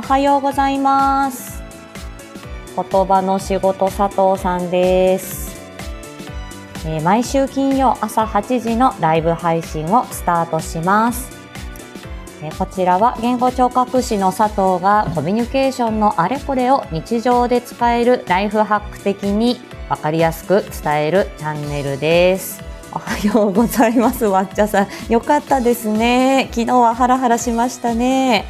おはようございます。言葉の仕事佐藤さんです。えー毎週金曜朝8時のライブ配信をスタートします。えーこちらは言語聴覚士の佐藤がコミュニケーションのあれこれを日常で使えるライフハック的にわかりやすく伝えるチャンネルです。おはようございます、わっちゃさん。よかったですね。昨日はハラハラしましたね。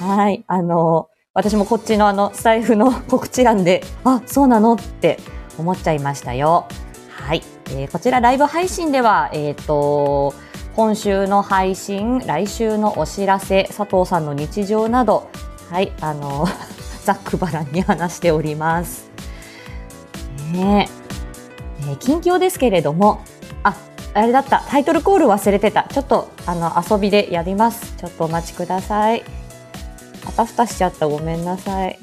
はい。あの、私もこっちのあの、スタイフの 告知欄で、あ、そうなのって思っちゃいましたよ。はい。えーこちらライブ配信では、えっ、と、今週の配信、来週のお知らせ、佐藤さんの日常など、はい、あの、ざっくばらんに話しております。ねえー近況ですけれども、あ、あれだった、タイトルコール忘れてた。ちょっと、あの、遊びでやります。ちょっとお待ちください。あたふたしちゃった。ごめんなさい。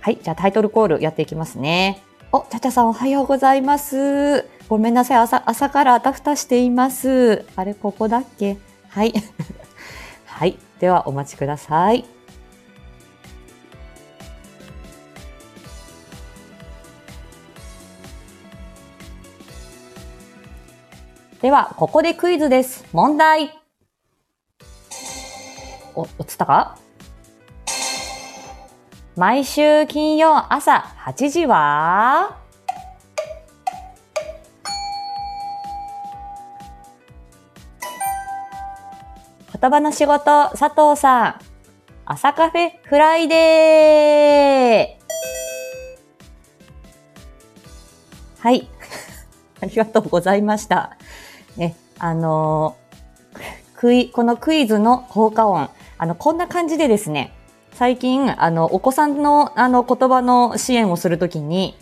はい、じゃあタイトルコールやっていきますね。お、ちゃちゃさんおはようございます。ごめんなさい、朝、朝からあたふたしています。あれ、ここだっけ？はい。はい、ではお待ちください。では、ここでクイズです。問題。お、映ったか？毎週金曜朝8時は？言葉の仕事佐藤さん。朝カフェフライデー。はい。ありがとうございました。ねあのクイこのクイズの効果音あのこんな感じでですね最近、あの、お子さんの、あの、言葉の支援をするときに、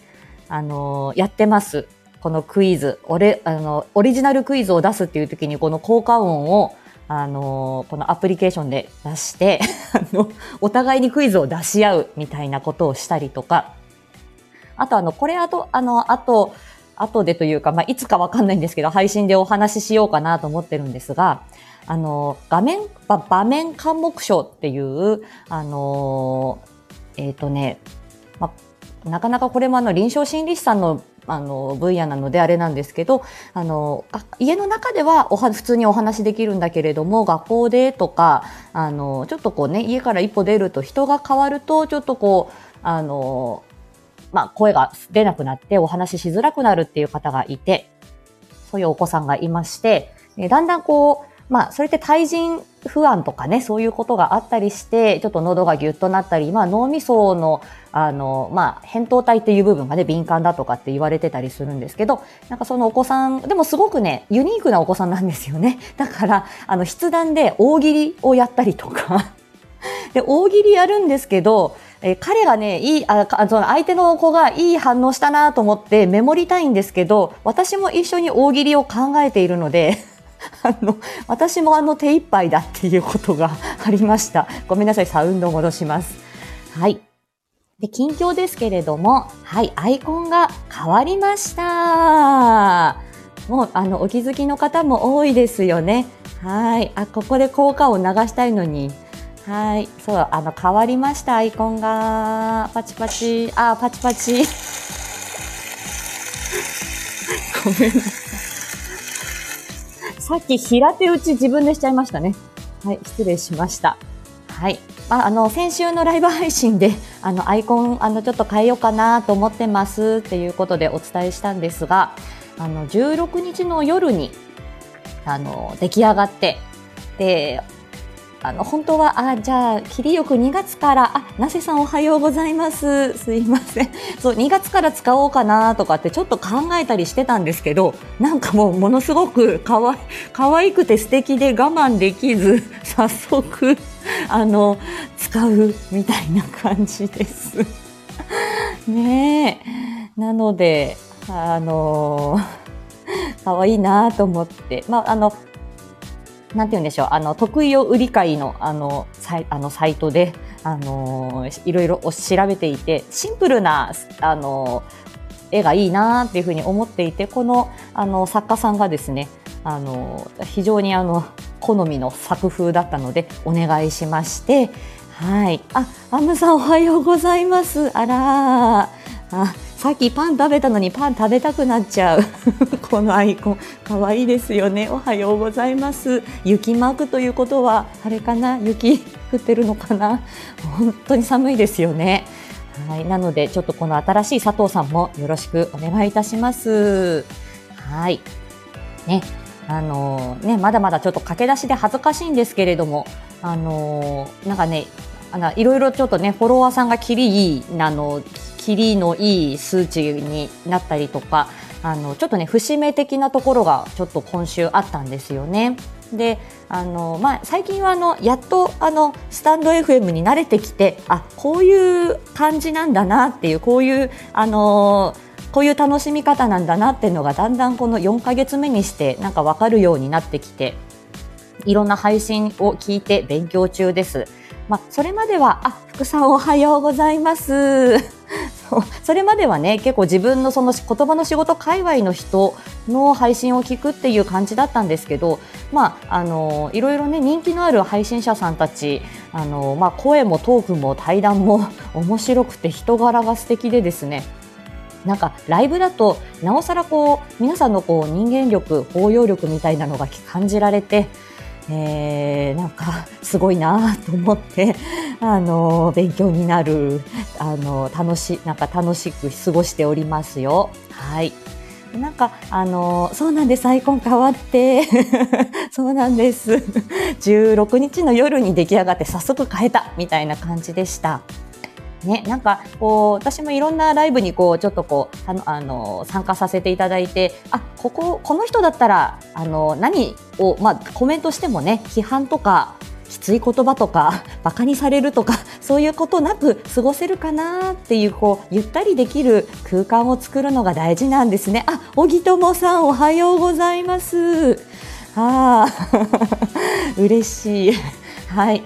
あの、やってます。このクイズ。俺、あの、オリジナルクイズを出すっていうときに、この効果音を、あの、このアプリケーションで出して、あの、お互いにクイズを出し合うみたいなことをしたりとか、あと、あの、これあと、あの、あと、後でというか、まあ、いつかわかんないんですけど、配信でお話ししようかなと思ってるんですが、あの、画面、場面監目症っていう、あの、えっ、とね、まあ、なかなかこれもあの、臨床心理士さんのあの分野なのであれなんですけど、あの、家の中ではおは普通にお話できるんだけれども、学校でとか、あの、ちょっとこうね、家から一歩出ると人が変わると、ちょっとこう、あの、まあ、声が出なくなってお話ししづらくなるっていう方がいて、そういうお子さんがいまして、えだんだんこう、まあ、それって対人不安とかね、そういうことがあったりして、ちょっと喉がギュッとなったり、まあ、脳みその、あの、まあ、扁桃体っていう部分がね、敏感だとかって言われてたりするんですけど、なんかそのお子さん、でもすごくね、ユニークなお子さんなんですよね。だから、あの、筆談で大喜利をやったりとか、で、大喜利やるんですけど、え彼がね、いい、あ、その相手の子がいい反応したなと思ってメモりたいんですけど、私も一緒に大喜利を考えているので、あの、私もあの手一杯だっていうことがありました。ごめんなさい、サウンド戻します。はい。で、近況ですけれども、はい、アイコンが変わりました。もう、あの、お気づきの方も多いですよね。はい。あ、ここで効果音流したいのに。はい。そう、あの、変わりました、アイコンが。パチパチ。あ、パチパチ。ごめんなさい。さっき平手打ち自分でしちゃいましたね。はい、失礼しました。はい。まあ、あの、先週のライブ配信で、あの、アイコン、あの、ちょっと変えようかなと思ってますっていうことでお伝えしたんですが、あの、16日の夜に、あの、出来上がって、で、あの、本当は、あ、じゃあ、切りよく2月から、あ、なせさんおはようございます。すいません。そう、2月から使おうかなとかってちょっと考えたりしてたんですけど、なんかもうものすごくかわ、可愛くて素敵で我慢できず、早速、あの、使うみたいな感じです。ねえ。なので、あの、可愛いなと思って、まあ、あの、なんて言うんでしょう、あの、得意を売り買いの、あの、サイあのサイトで、あの、いろいろ調べていて、シンプルな、あの、絵がいいなっていうふうに思っていて、この、あの、作家さんがですね、あの、非常にあの、好みの作風だったので、お願いしまして、はい。あ、アムさんおはようございます。あらあ、さっきパン食べたのにパン食べたくなっちゃう。このアイコン、かわいいですよね。おはようございます。雪マークということは、あれかな？雪降ってるのかな？本当に寒いですよね。はい。なので、ちょっとこの新しい佐藤さんもよろしくお願いいたします。はい。ね。あのー、ね、まだまだちょっと駆け出しで恥ずかしいんですけれども、あのー、なんかね、あの、いろいろちょっとね、フォロワーさんがキリいい、あの、キリのいい数値になったりとか、あの、ちょっとね、節目的なところがちょっと今週あったんですよね。であの、まあ、最近はあのやっとあのスタンド FM に慣れてきてあこういう感じなんだなっていうこういうあのこういう楽しみ方なんだなっていうのがだんだんこの4ヶ月目にしてなんか分かるようになってきていろんな配信を聞いて勉強中です。まあ、それまでは、あ、福さんおはようございます。それまではね、結構自分のその言葉の仕事界隈の人の配信を聞くっていう感じだったんですけど、まあ、あの、いろいろね、人気のある配信者さんたち、あの、まあ、声もトークも対談も 面白くて人柄が素敵でですね、なんかライブだとなおさらこう皆さんのこう人間力包容力みたいなのが感じられてえー、なんかすごいなと思って、あの、勉強になる、あの、楽し、なんか楽しく過ごしておりますよ。はい。なんか、あの、そうなんです。アイコン変わって。そうなんです。16日の夜に出来上がって早速変えたみたいな感じでした。ね、なんかこう私もいろんなライブにこうちょっとこうあの参加させていただいてあこここの人だったらあの何を、まあ、コメントしてもね批判とかきつい言葉とか バカにされるとか そういうことなく過ごせるかなっていうこうゆったりできる空間を作るのが大事なんですね。あ、小木友さんおはようございます。ああ 嬉しい。はい。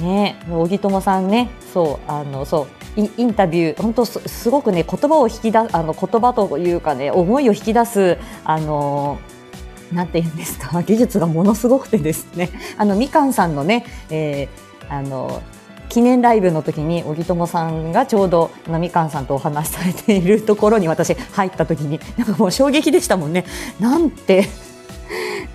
ね、小木友さんね、そうあのそうインタビュー本当すごくね言葉を引き出あの言葉というかね思いを引き出すあのなんて言うんですか 技術がものすごくてですねあのみかんさんのね、えー、あの記念ライブの時に小木友さんがちょうどみかんさんとお話しされているところに私入った時になんかもう衝撃でしたもんね。なんて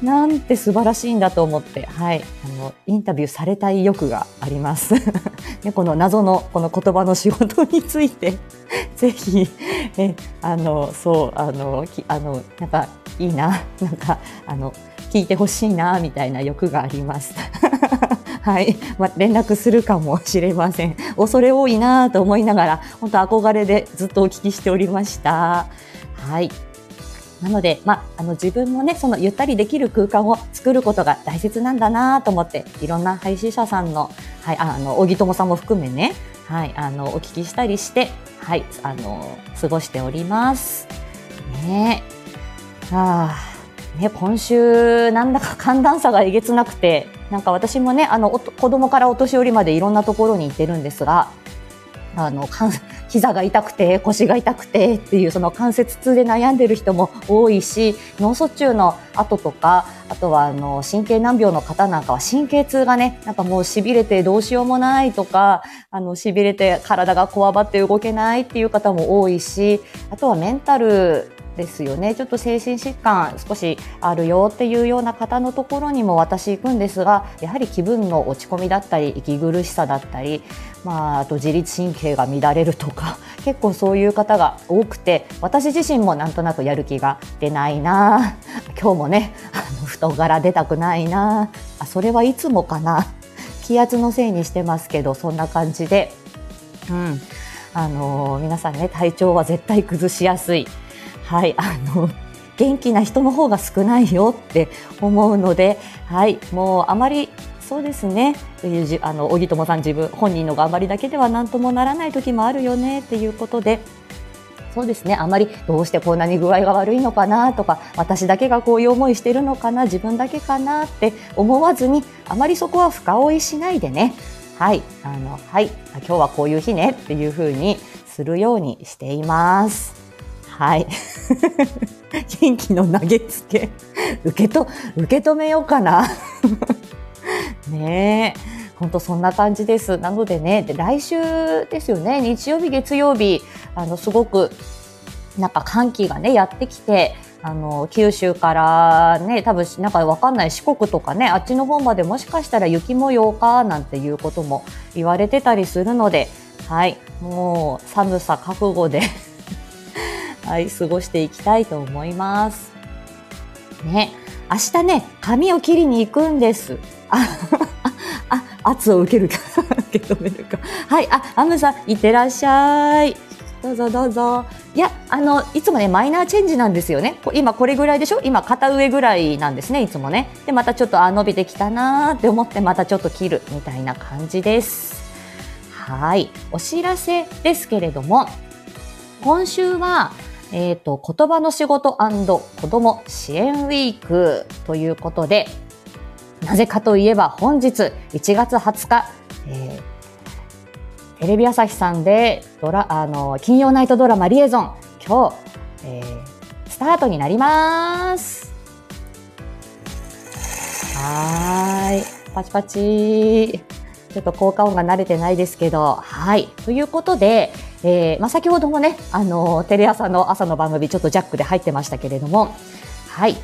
なんて素晴らしいんだと思って、はい、あの、インタビューされたい欲があります。ね、この謎のこの言葉の仕事について、ぜひ、え、あの、そう、あの、きあの、なんか、いいな、なんか、あの、聞いてほしいな、みたいな欲があります。はい。ま、連絡するかもしれません。恐れ多いなと思いながら、本当憧れでずっとお聞きしておりました。はい。なので、まあ、あの自分もね、そのゆったりできる空間を作ることが大切なんだなと思って、いろんな配信者さんの、はい、あの、小木友さんも含めね、はい、あの、お聞きしたりして、はい、あの、過ごしております。ねあね、今週、なんだか寒暖差がえげつなくて、なんか私もね、あの、子供からお年寄りまでいろんなところに行ってるんですが、あの、膝が痛くて腰が痛くてっていうその関節痛で悩んでる人も多いし脳卒中の後とかあとはあの神経難病の方なんかは神経痛がねなんかもうしびれてどうしようもないとかあのしびれて体がこわばって動けないっていう方も多いしあとはメンタルですよね。ちょっと精神疾患少しあるよっていうような方のところにも私行くんですがやはり気分の落ち込みだったり息苦しさだったり、まあ、あと自律神経が乱れるとか 結構そういう方が多くて私自身もなんとなくやる気が出ないな。今日もねあの太柄出たくないな。あそれはいつもかな。気圧のせいにしてますけどそんな感じで、うん。あの、皆さんね体調は絶対崩しやすい。はい、あの、元気な人の方が少ないよって思うので、はい、もうあまりそうですね。あの、小木友さん自分、本人の頑張りだけでは何ともならない時もあるよねっていうことで、そうですね。あまりどうしてこんなに具合が悪いのかなとか、私だけがこういう思いしてるのかな、自分だけかなって思わずに、あまりそこは深追いしないでね。はい。あの、はい。今日はこういう日ねっていうふうにするようにしています。はい。元気の投げつけ。受けと、受け止めようかな。ねえ。本当そんな感じです。なのでね、で来週ですよね、日曜日、月曜日、あの、すごく、なんか寒気がね、やってきて、あの、九州からね、多分なんかわかんない四国とかね、あっちの方までもしかしたら雪模様かなんていうことも言われてたりするので、はい、もう寒さ覚悟で はい、過ごしていきたいと思います。ね、明日ね、髪を切りに行くんです。あ、あ、圧を受けるか、受け止めるか。はい、あ、アムさん、いってらっしゃい。どうぞどうぞ。いや、あの、いつもね、マイナーチェンジなんですよね。今これぐらいでしょ？今肩上ぐらいなんですね、いつもね。で、またちょっと、あ、伸びてきたなーって思って、またちょっと切るみたいな感じです。はい。お知らせですけれども、今週は、えっ、ー、と、言葉の仕事子供支援ウィークということで、なぜかといえば本日1月20日、えー、テレビ朝日さんでドラあの金曜ナイトドラマリエゾン今日、えー、スタートになります。はい、パチパチ。ちょっと効果音が慣れてないですけど、はい。ということで、えー、まあ、先ほどもね、あの、テレ朝の朝の番組ちょっとジャックで入ってましたけれども、はい。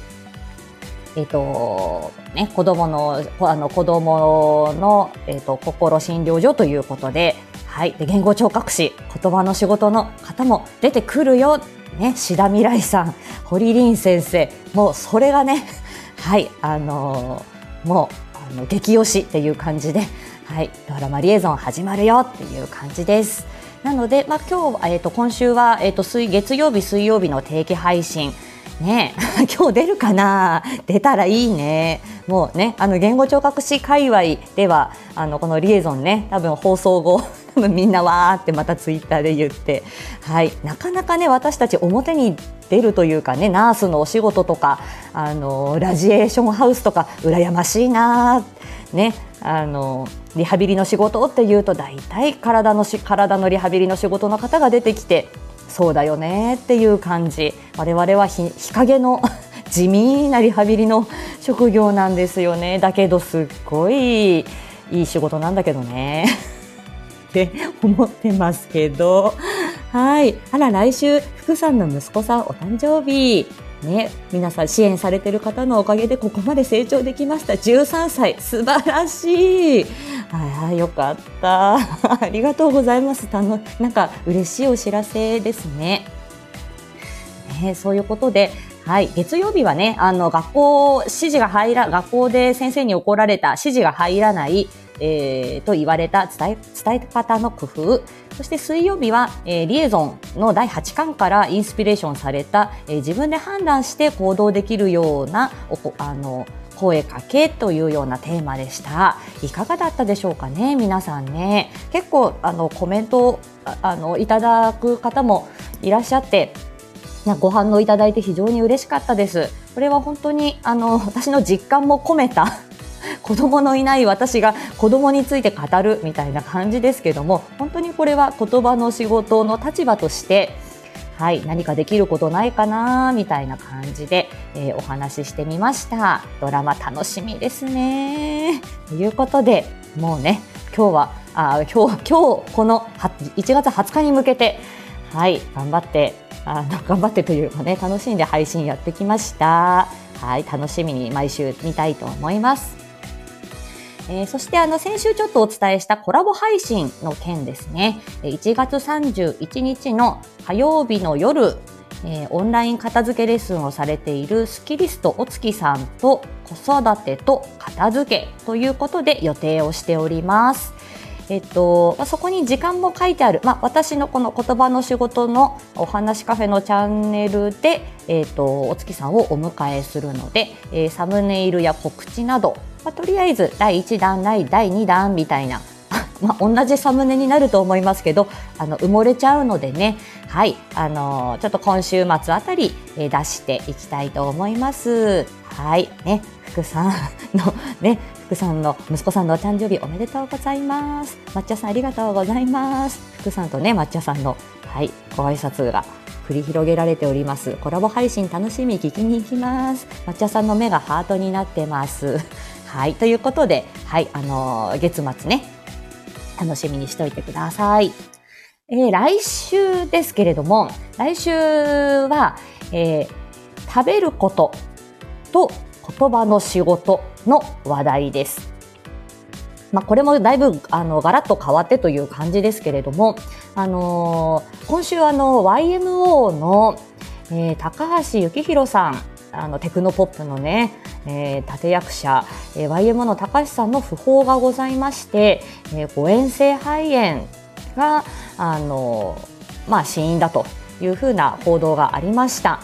えっ、ー、と、ね、子供の、あの、子供の、えっ、ー、と、心診療所ということで、はい。で、言語聴覚士、言葉の仕事の方も出てくるよ。ね、志田未来さん、堀凛先生、もうそれがね、はい、あのー、もう、あの、激推しっていう感じで、はい、ドラマリエゾン始まるよっていう感じです。なので、まあ、今日、えっ、ー、と、今週は、えっ、ー、と、水、月曜日、水曜日の定期配信。ね。今日出るかな？出たらいいね。もうね、あの、言語聴覚士界隈では、あの、このリエゾンね、多分放送後、多分みんなわーってまたツイッターで言って、はい、なかなかね、私たち表に出るというかね、ナースのお仕事とか、あの、ラジエーションハウスとか、羨ましいなね、あのリハビリの仕事っていうと大体体のし体のリハビリの仕事の方が出てきてそうだよねっていう感じ。我々は日陰の 地味なリハビリの職業なんですよね。だけどすっごいいい仕事なんだけどね。って思ってますけど。はい。あら来週福さんの息子さんお誕生日。ね、皆さん支援されてる方のおかげでここまで成長できました。13歳、素晴らしい。はい、よかった。ありがとうございます。たの、なんか嬉しいお知らせですね。ね、そういうことで、はい。月曜日はね、あの、学校、指示が入ら、学校で先生に怒られた指示が入らない、えー、と言われた伝え、伝え方の工夫。そして水曜日は、えー、リエゾンの第8巻からインスピレーションされた、えー、自分で判断して行動できるような、おあの、声かけというようなテーマでした。いかがだったでしょうかね、皆さんね。結構、あの、コメントをあの、いただく方もいらっしゃって、ご反応いただいて非常に嬉しかったです。これは本当に、あの、私の実感も込めた 子供のいない私が子供について語るみたいな感じですけども本当にこれは言葉の仕事の立場としてはい、何かできることないかなみたいな感じで、えー、お話ししてみました。ドラマ楽しみですね。ということで、もうね、今日は、あ今日、今日、この1月20日に向けて、はい、頑張って、あの 頑張ってというかね、楽しんで配信やってきました。はい、楽しみに毎週見たいと思います。えー、そしてあの先週ちょっとお伝えしたコラボ配信の件ですね。1月31日の火曜日の夜、えー、オンライン片付けレッスンをされているスキリストお月さんと子育てと片付けということで予定をしております。えっと、まあ、そこに時間も書いてある、まあ、私のこの言葉の仕事のお話カフェのチャンネルで、えっと、お月さんをお迎えするので、えー、サムネイルや告知など、まあ、とりあえず第1弾ない第2弾みたいな まあ、同じサムネになると思いますけど、あの、埋もれちゃうのでね、はい、あのちょっと今週末あたり、えー、出していきたいと思います。はい、ね、福さんの、ね、福さんの息子さんのお誕生日おめでとうございます。抹茶さんありがとうございます。福さんとね、抹茶さんの、はい、ご挨拶が繰り広げられております。コラボ配信楽しみ聞きに行きます。抹茶さんの目がハートになってます。はい。ということではいあのー、月末ね楽しみにしておいてください。えー、来週ですけれども来週は、えー、食べることと言葉の仕事の話題です。まあ、これもだいぶあのガラッと変わってという感じですけれども、あのー、今週あの YMO の、えー、高橋幸宏さんあのテクノポップのね、えー、立役者、えー、YMO の高橋さんの訃報がございまして、えー、誤嚥性肺炎が、あのまあ、死因だというふうな報道がありました。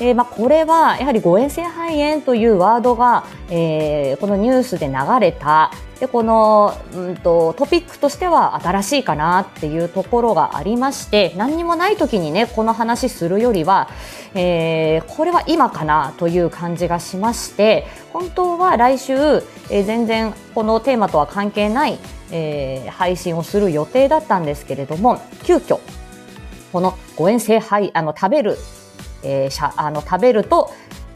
えーまあ、これはやはり誤嚥性肺炎というワードが、えー、このニュースで流れた。でこの、うんと、トピックとしては新しいかなっていうところがありまして何にもない時にねこの話するよりは、えー、これは今かなという感じがしまして本当は来週、えー、全然このテーマとは関係ない、えー、配信をする予定だったんですけれども急遽この誤嚥性肺あの食べるえー、しゃあの食べると、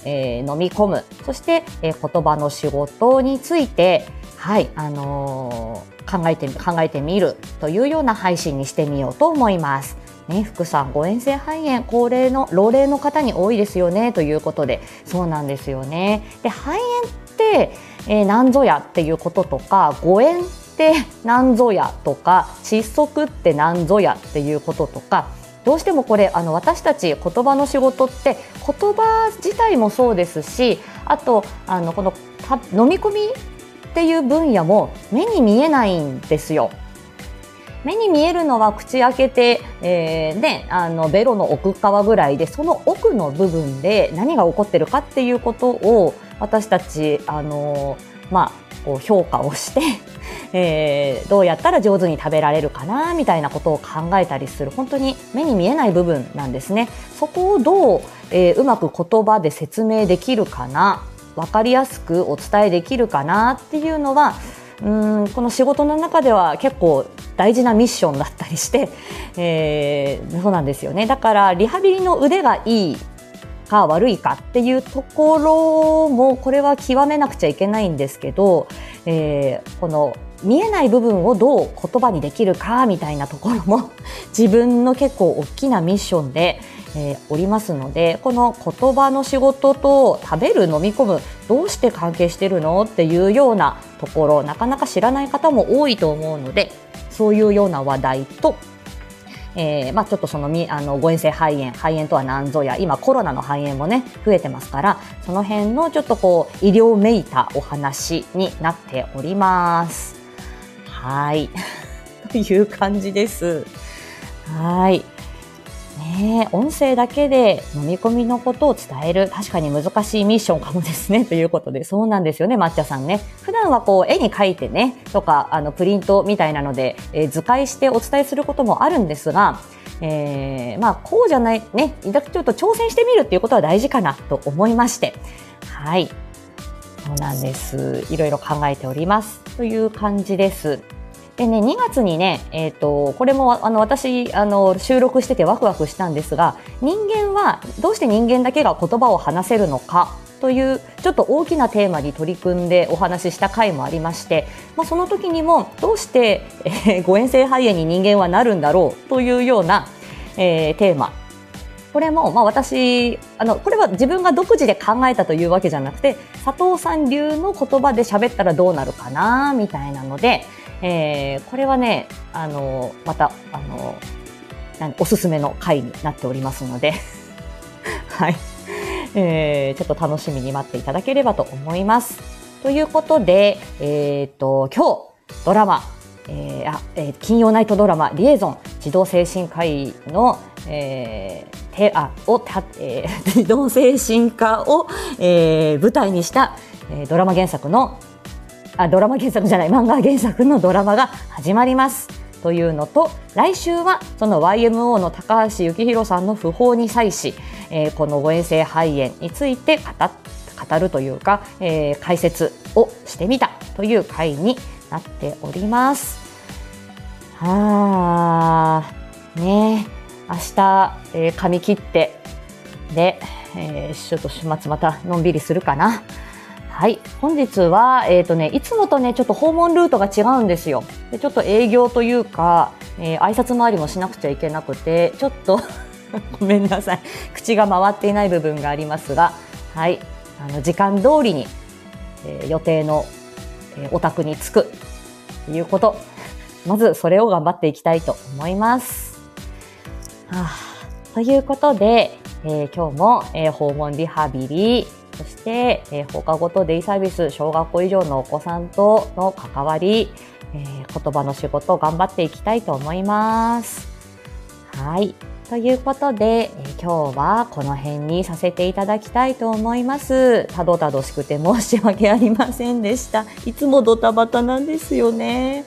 えー、飲み込むそして、えー、言葉の仕事について、はいあのー、考えて考えてみるというような配信にしてみようと思います。ね、福さん、誤嚥性肺炎、高齢の老齢の方に多いですよねということで、そうなんですよね。で、肺炎って、えー、何ぞやっていうこととか、誤嚥って何ぞやとか、窒息って何ぞやっていうこととか、どうしてもこれあの私たち言葉の仕事って言葉自体もそうですしあとあのこの飲み込みっていう分野も目に見えないんですよ。目に見えるのは口開けて、えー、ね、あのベロの奥側ぐらいでその奥の部分で何が起こってるかっていうことを私たちあのまあこう評価をしてえー、どうやったら上手に食べられるかなみたいなことを考えたりする本当に目に見えない部分なんですね。そこをどう、えー、うまく言葉で説明できるかな分かりやすくお伝えできるかなっていうのはうんこの仕事の中では結構大事なミッションだったりして、えー、そうなんですよねだからリハビリの腕がいいか悪いかっていうところもこれは極めなくちゃいけないんですけど、えー、この見えない部分をどう言葉にできるかみたいなところも 自分の結構大きなミッションで、えー、おりますのでこの言葉の仕事と食べる飲み込むどうして関係してるのっていうようなところなかなか知らない方も多いと思うのでそういうような話題とえー、まあ、ちょっとそのみあの誤嚥性肺炎肺炎とは何ぞや今コロナの肺炎もね増えてますからその辺のちょっとこう医療めいたお話になっております。はい という感じです。はいね音声だけで飲み込みのことを伝える、確かに難しいミッションかもですね、ということで、そうなんですよね、抹茶さんね。普段はこう、絵に描いてね、とか、あの、プリントみたいなので、えー、図解してお伝えすることもあるんですが、えー、まあ、こうじゃない、ね、ちょっと挑戦してみるっていうことは大事かなと思いまして、はい。そうなんです。いろいろ考えております。という感じです。でね、2月にね、えっ、ー、と、これもあの私、あの、収録しててワクワクしたんですが、人間はどうして人間だけが言葉を話せるのかというちょっと大きなテーマに取り組んでお話しした回もありまして、まあ、その時にもどうして、えー、誤嚥性肺炎に人間はなるんだろうというような、えー、テーマ。これも、まあ、私あのこれは自分が独自で考えたというわけじゃなくて佐藤さん流の言葉で喋ったらどうなるかなみたいなので、えー、これはね、あの、また、あの、おすすめの回になっておりますので はい。えー、ちょっと楽しみに待っていただければと思います。ということで、えっ、ー、と、今日、ドラマ、えーあえー、金曜ナイトドラマ、リエゾン、児童精神科医の、えー、てあをた、えー、児童精神科を、えー、舞台にした、えー、ドラマ原作のあドラマ原作じゃない漫画原作のドラマが始まりますというのと来週はその YMO の高橋幸宏さんの訃報に際し、えー、この誤嚥性肺炎について語語るというか、えー、解説をしてみたという回になっております。はあね明日えー、髪切って、で、えー、ちょっと週末またのんびりするかな。はい。本日は、えっ、ー、とね、いつもとね、ちょっと訪問ルートが違うんですよ。でちょっと営業というか、えー、挨拶回りもしなくちゃいけなくて、ちょっと ごめんなさい。口が回っていない部分がありますが、はい。あの、時間通りに、えー、予定の、えー、お宅に着くということ。まず、それを頑張っていきたいと思います。はあ、ということで、えー、今日も、えー、訪問リハビリ、そして、えー、放課後とデイサービス、小学校以上のお子さんとの関わり、えー、言葉の仕事を頑張っていきたいと思います。はい。ということで、えー、今日はこの辺にさせていただきたいと思います。たどたどしくて申し訳ありませんでした。いつもドタバタなんですよね。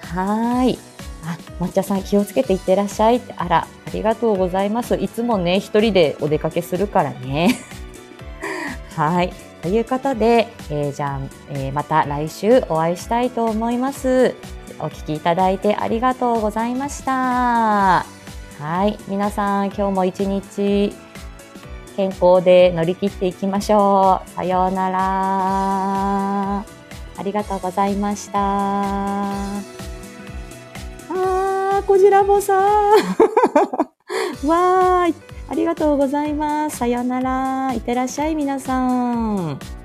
はい。あ、抹茶さん気をつけていってらっしゃい。あら、ありがとうございます。いつもね、一人でお出かけするからね。はい。ということで、えー、じゃあ、えー、また来週お会いしたいと思います。お聞きいただいてありがとうございました。はい。皆さん、今日も一日健康で乗り切っていきましょう。さようなら。ありがとうございました。あー、こじらぼさん。わーい。ありがとうございます。さようなら。いってらっしゃい、皆さん。